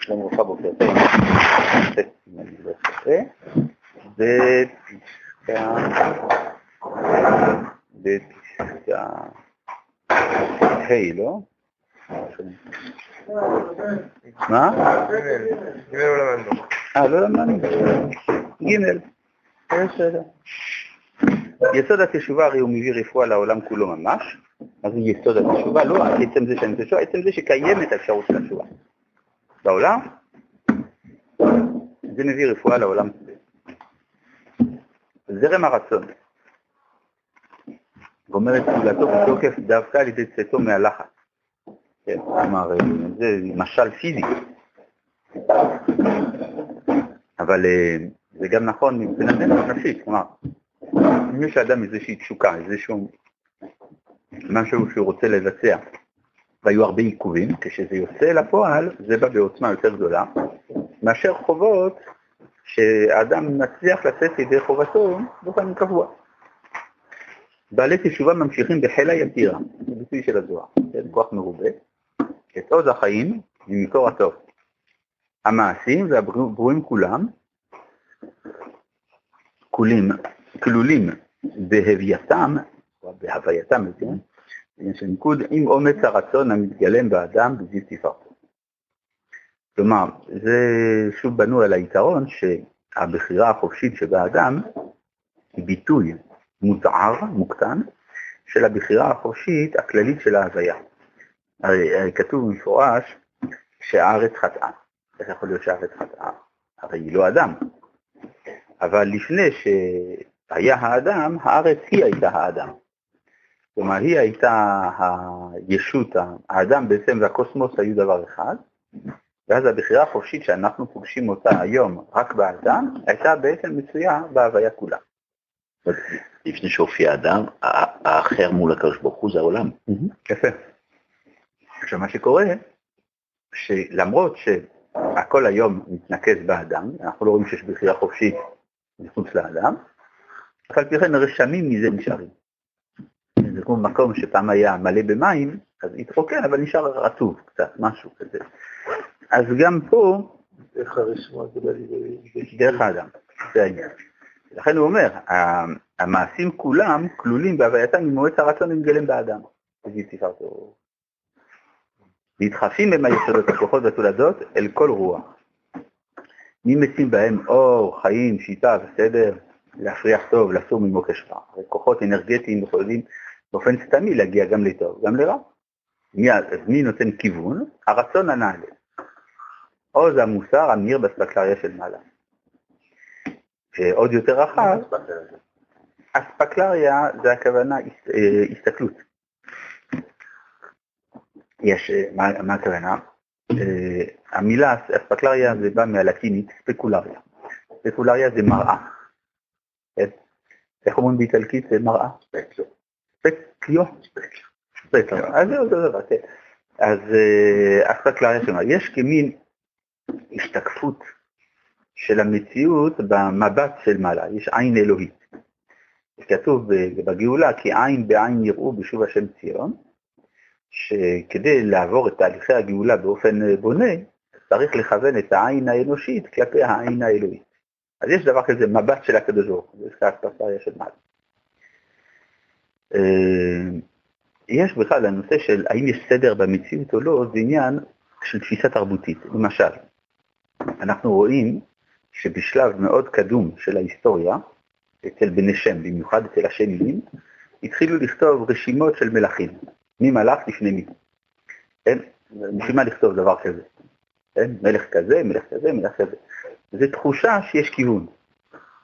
שלום וברכה בוקר טוב. אם אני לא טועה. בפסקה... בפסקה... ה', לא? מה? ג' לא למדנו. אה, לא למדנו. ג', בסדר. יסוד התשובה הרי הוא מביא רפואה לעולם כולו ממש. מה זה יסוד התשובה? לא עצם זה שאני תשובה, עצם זה שקיימת האפשרות של התשובה. בעולם, זה מביא רפואה לעולם. זרם הרצון. גומר את פעולתו בתוקף דווקא על ידי צאתו מהלחץ. כן, כלומר, זה משל פיזי. אבל אה, זה גם נכון מבחינתנו נפשית, כלומר, אם יש לאדם איזושהי תשוקה, איזשהו משהו שהוא רוצה לבצע, והיו הרבה עיכובים, כשזה יוצא לפועל, זה בא בעוצמה יותר גדולה, מאשר חובות שאדם מצליח לצאת ידי חובתו באופן קבוע. בעלי תשובה ממשיכים בחיל היתירה, זה ביטוי של הזוהר, כן, כוח מרובה, את עוז החיים ממקור הטוב. המעשים והברואים כולם, כולים, כלולים בהווייתם, בהווייתם, כן? של ניקוד עם אומץ הרצון המתגלם באדם בזיו תפארתו. כלומר, זה שוב בנוי על היתרון שהבחירה החופשית שבאדם היא ביטוי מותער, מוקטן, של הבחירה החופשית הכללית של ההוויה. הרי כתוב במפורש שהארץ חטאה. איך יכול להיות שהארץ חטאה? הרי היא לא אדם. אבל לפני שהיה האדם, הארץ היא הייתה האדם. כלומר, היא הייתה הישות, האדם בעצם והקוסמוס היו דבר אחד, ואז הבחירה החופשית שאנחנו פוגשים אותה היום רק באדם, הייתה בעצם מצויה בהוויה כולה. לפני שהופיע האדם, האחר מול הקדוש ברוך הוא זה העולם. יפה. עכשיו מה שקורה, שלמרות שהכל היום מתנקז באדם, אנחנו לא רואים שיש בחירה חופשית מחוץ לאדם, אף על פי כן רשמים מזה נשארים. זה כמו מקום שפעם היה מלא במים, אז התרוקן, אבל נשאר רטוב קצת, משהו כזה. אז גם פה, איך לידי... דרך האדם, זה העניין. לכן הוא אומר, המעשים כולם כלולים בהווייתם ממועץ הרצון המתגלם באדם. תגיד תפארתו. נדחפים הם היסודות הכוחות והתולדות אל כל רוח. מי משים בהם אור, חיים, שיטה וסדר, להפריח טוב, לסור ממוקש רע. כוחות אנרגטיים יכולים באופן סתמי להגיע גם לטוב, גם לרע. מי, אז מי נותן כיוון? הרצון הנעלה. עוז המוסר המאיר בספקלריה של מעלה. ועוד יותר רחב, אספקלריה זה הכוונה אה, הסתכלות. יש, מה, מה הכוונה? אה, המילה אספקלריה זה בא מהלטינית ספקולריה. ספקולריה זה מראה. כן? איך אומרים באיטלקית זה מראה? ספקליו. אז זה אותו דבר, כן. שלמה. יש כמין השתקפות של המציאות במבט של מעלה, יש עין אלוהית. כתוב בגאולה כי עין בעין יראו בשוב השם ציון, שכדי לעבור את תהליכי הגאולה באופן בונה, צריך לכוון את העין האנושית כלפי העין האלוהית. אז יש דבר כזה, מבט של הקדוש ברוך הוא, זה אספקלריה של מעלה. יש בכלל הנושא של האם יש סדר במציאות או לא, זה עניין של תפיסה תרבותית. למשל, אנחנו רואים שבשלב מאוד קדום של ההיסטוריה, אצל בני שם, במיוחד אצל השנים, התחילו לכתוב רשימות של מלכים, מי מלך לפני מי. כן? בשביל מה לכתוב דבר כזה? כן? מלך כזה, מלך כזה, מלך כזה. זו תחושה שיש כיוון.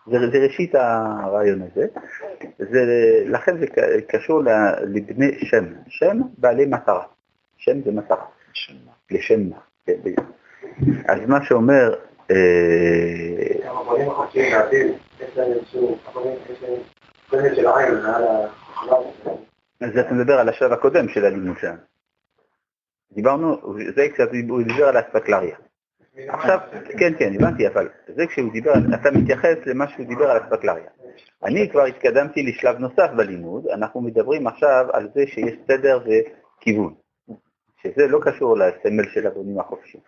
זה, זה ראשית הרעיון הזה. זה, לכן זה קשור לבני שם. שם בעלי מטרה. שם זה מטרה. לשם מה. כן, אז מה שאומר... אז אתה מדבר על השלב הקודם של הלימוד שלנו. דיברנו, זה כשהוא דיבר על האספקלריה. עכשיו, כן, כן, הבנתי, אבל זה כשהוא דיבר, אתה מתייחס למה שהוא דיבר על אספקלריה. אני כבר התקדמתי לשלב נוסף בלימוד, אנחנו מדברים עכשיו על זה שיש סדר וכיוון, שזה לא קשור לסמל של הבונים החופשיים.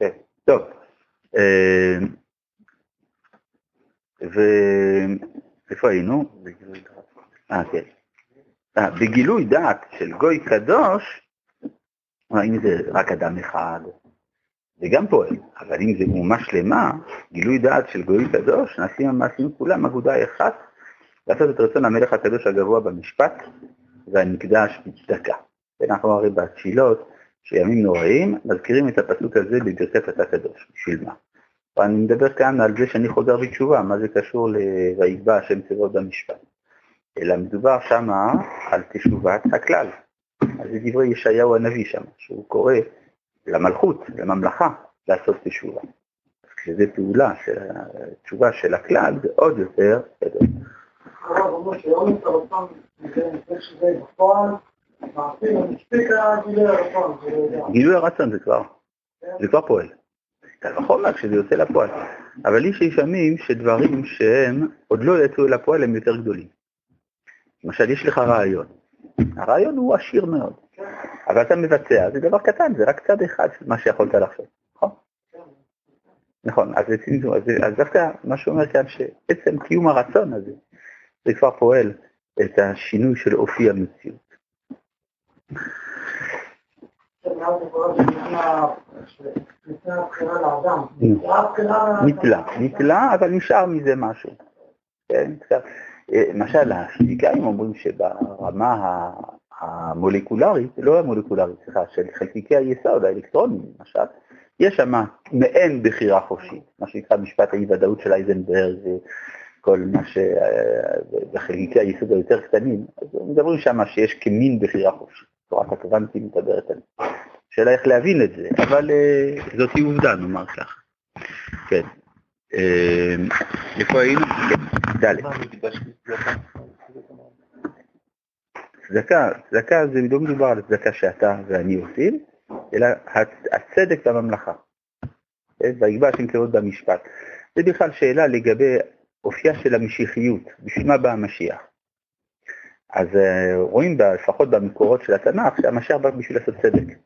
כן, טוב, אה, ואיפה היינו? אה, כן. אה, בגילוי דעת של גוי קדוש, אה, האם זה רק אדם אחד, זה גם פועל, אבל אם זה אומה שלמה, גילוי דעת של גוי קדוש, נעשים המעשים כולם אגודה אחת, לעשות את רצון המלך הקדוש הגבוה במשפט, והמקדש בצדקה. אנחנו הרי בתפילות, שימים נוראים, מזכירים את הפסוק הזה בברכת הקדוש. בשביל מה? אני מדבר כאן על זה שאני חוזר בתשובה, מה זה קשור ל"ויגבע השם צבאות במשפט". אלא מדובר שמה על תשובת הכלל. אז זה דברי ישעיהו הנביא שם, שהוא קורא למלכות, לממלכה, לעשות תשובה. אז כשזה פעולה של התשובה של הכלל, זה עוד יותר גדול. גילוי הרצון זה כבר, זה כבר פועל. קל וחומר כשזה יוצא לפועל. אבל יש לפעמים שדברים שהם עוד לא יצאו לפועל הם יותר גדולים. למשל, יש לך רעיון. הרעיון הוא עשיר מאוד, אבל אתה מבצע, זה דבר קטן, זה רק צד אחד של מה שיכולת לחשוב, נכון? נכון, אז, דווקא מה שאומר כאן, שעצם קיום הרצון הזה, זה כבר פועל את השינוי של אופי המציאות. נתלה, נתלה, אבל נשאר מזה משהו. כן, קצת. למשל, הפיזיקאים אומרים שברמה המולקולרית, לא המולקולרית, סליחה, של חלקיקי היסוד, האלקטרונים למשל, יש שם מעין בחירה חופשית, מה שנקרא משפט האי-ודאות של אייזנברג, כל מה ש... בחלקיקי היסוד היותר קטנים, אז מדברים שם שיש כמין בחירה חופשית, תורת הקוונטים מדברת על. שאלה איך להבין את זה, אבל זאת היא עובדה, נאמר ככה. כן. איפה היינו? ד' צדקה, צדקה זה לא מדובר על צדקה שאתה ואני עושים, אלא הצדק בממלכה. ויגבע השם כבוד במשפט. זה בכלל שאלה לגבי אופייה של המשיחיות, בשביל מה בא המשיח. אז רואים לפחות במקורות של התנ"ך שהמשיח בא בשביל לעשות צדק,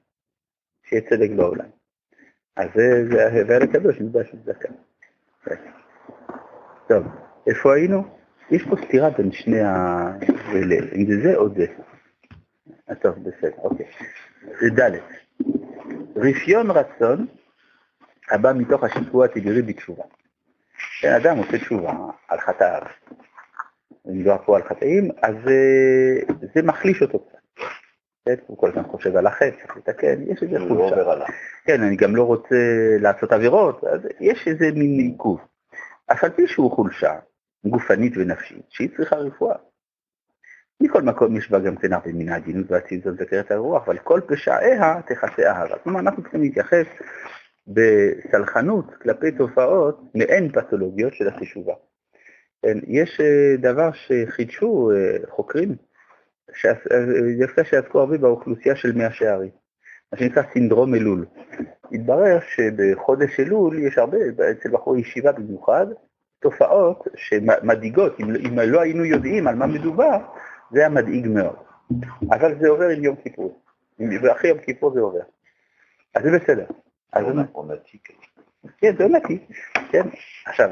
שיהיה צדק בעולם. אז זה ההבל הקדוש, נדע של צדקה. טוב, איפה היינו? יש פה סתירה בין שני ה... אם זה זה או זה. טוב, בסדר, אוקיי. זה ד' רפיון רצון הבא מתוך השיפוע הטבעי בתשובה. בן אדם עושה תשובה על חטאיו, מדובר פה על חטאים, אז זה מחליש אותו קצת. הוא כל הזמן חושב על החטא, צריך לתקן, יש איזה חולשה. כן, אני גם לא רוצה לעשות עבירות, אז יש איזה מין עיכוב. אף על פי שהוא חולשה, גופנית ונפשית, שהיא צריכה רפואה. מכל מקום יש בה גם כן הרבה מן העדינות והצנזון וקרת הרוח, אבל כל פשעיה תכסה אהבה. כלומר, אנחנו צריכים להתייחס בסלחנות כלפי תופעות מעין פתולוגיות של התשובה. יש דבר שחידשו חוקרים, דווקא שעסקו הרבה באוכלוסייה של מאה שערים, מה שנקרא סינדרום אלול. התברר שבחודש אלול יש הרבה, אצל בחור ישיבה במיוחד, תופעות שמדאיגות, אם, אם לא היינו יודעים על מה מדובר, זה היה מדאיג מאוד. אבל זה עובר עם יום כיפור, ואחרי יום כיפור זה עובר. אז זה בסדר. אז זה עונתי. כן, זה עונתי. כן. עכשיו,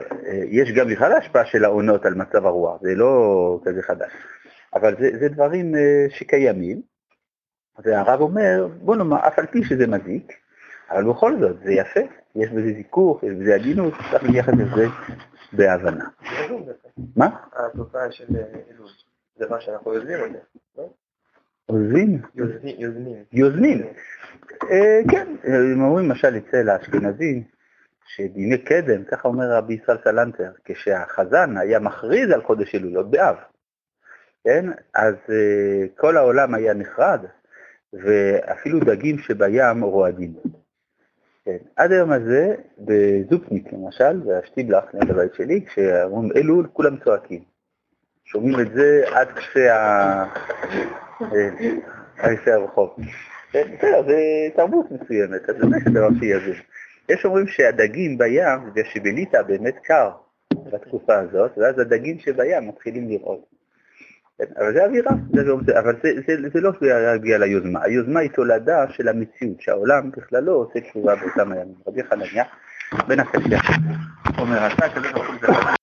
יש גם בכלל השפעה של העונות על מצב הרוח, זה לא כזה חדש. אבל זה, זה דברים שקיימים, והרב אומר, בוא נאמר, אף על פי שזה מזיק, אבל בכל זאת, זה יפה, יש בזה זיכוך, יש בזה עדינות, צריך להתייחס לזה בהבנה. מה? התופעה של אלול, זה מה שאנחנו יוזמים על זה, לא? עוזבים? יוזמים. יוזמים. כן, הם אומרים למשל אצל האשכנזים, שבימי קדם, ככה אומר רבי ישראל סלנטר, כשהחזן היה מכריז על חודש אלול, עוד באב, כן? אז כל העולם היה נחרד, ואפילו דגים שבים רועדים. כן. עד היום הזה, בזופניק למשל, והשטיבלח ליד הבית שלי, כשאומרים אלול, כולם צועקים. שומעים את זה עד קצה הרחוב. בסדר, זה תרבות מסוימת, אז זה באמת דבר שיזם. יש אומרים שהדגים בים, בגלל שבליטא באמת קר בתקופה הזאת, ואז הדגים שבים מתחילים לראות. אבל זה אווירה, אבל זה, זה, זה לא בגלל היוזמה, היוזמה היא תולדה של המציאות, שהעולם בכלל לא עושה תשובה באותם הימים. רבי חנניה בן הקשיא אומר, אתה כזה